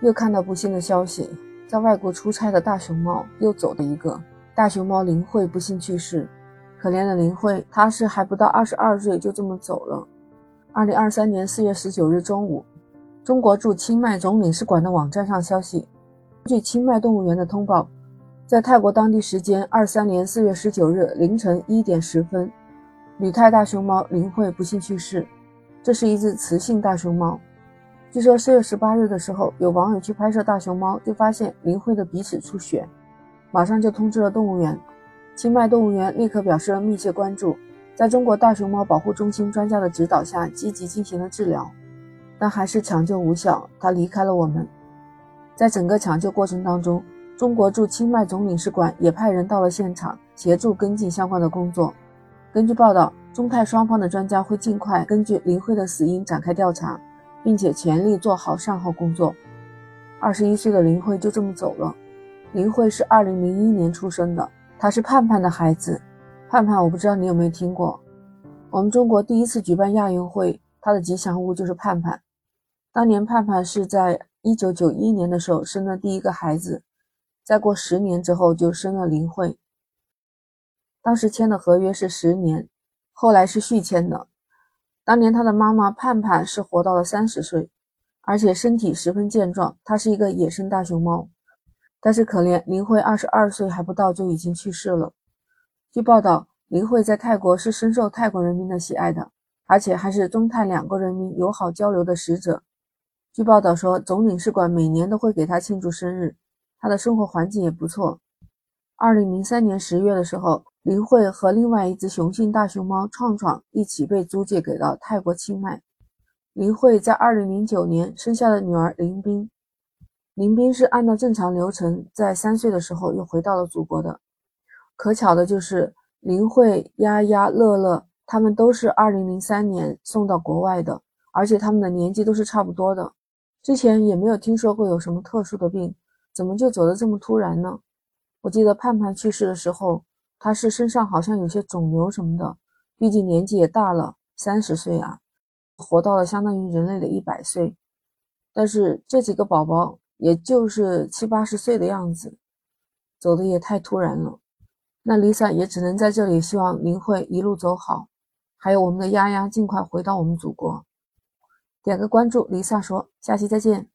又看到不幸的消息，在外国出差的大熊猫又走了一个。大熊猫林慧不幸去世，可怜的林慧，她是还不到二十二岁就这么走了。二零二三年四月十九日中午，中国驻清迈总领事馆的网站上消息，据清迈动物园的通报，在泰国当地时间二三年四月十九日凌晨一点十分，旅泰大熊猫林慧不幸去世。这是一只雌性大熊猫。据说四月十八日的时候，有网友去拍摄大熊猫，就发现林慧的鼻屎出血，马上就通知了动物园。清迈动物园立刻表示了密切关注，在中国大熊猫保护中心专家的指导下，积极进行了治疗，但还是抢救无效，它离开了我们。在整个抢救过程当中，中国驻清迈总领事馆也派人到了现场，协助跟进相关的工作。根据报道，中泰双方的专家会尽快根据林慧的死因展开调查。并且全力做好善后工作。二十一岁的林慧就这么走了。林慧是二零零一年出生的，她是盼盼的孩子。盼盼，我不知道你有没有听过，我们中国第一次举办亚运会，她的吉祥物就是盼盼。当年盼盼是在一九九一年的时候生了第一个孩子，再过十年之后就生了林慧。当时签的合约是十年，后来是续签的。当年他的妈妈盼盼是活到了三十岁，而且身体十分健壮。她是一个野生大熊猫，但是可怜林慧二十二岁还不到就已经去世了。据报道，林慧在泰国是深受泰国人民的喜爱的，而且还是中泰两国人民友好交流的使者。据报道说，总领事馆每年都会给他庆祝生日。他的生活环境也不错。二零零三年十月的时候。林慧和另外一只雄性大熊猫创创一起被租借给了泰国清迈。林慧在2009年生下了女儿林冰。林冰是按照正常流程，在三岁的时候又回到了祖国的。可巧的就是林慧、丫丫、乐乐，他们都是2003年送到国外的，而且他们的年纪都是差不多的。之前也没有听说过有什么特殊的病，怎么就走得这么突然呢？我记得盼盼去世的时候。他是身上好像有些肿瘤什么的，毕竟年纪也大了，三十岁啊，活到了相当于人类的一百岁。但是这几个宝宝也就是七八十岁的样子，走的也太突然了。那 Lisa 也只能在这里希望林慧一路走好，还有我们的丫丫尽快回到我们祖国。点个关注，Lisa 说，下期再见。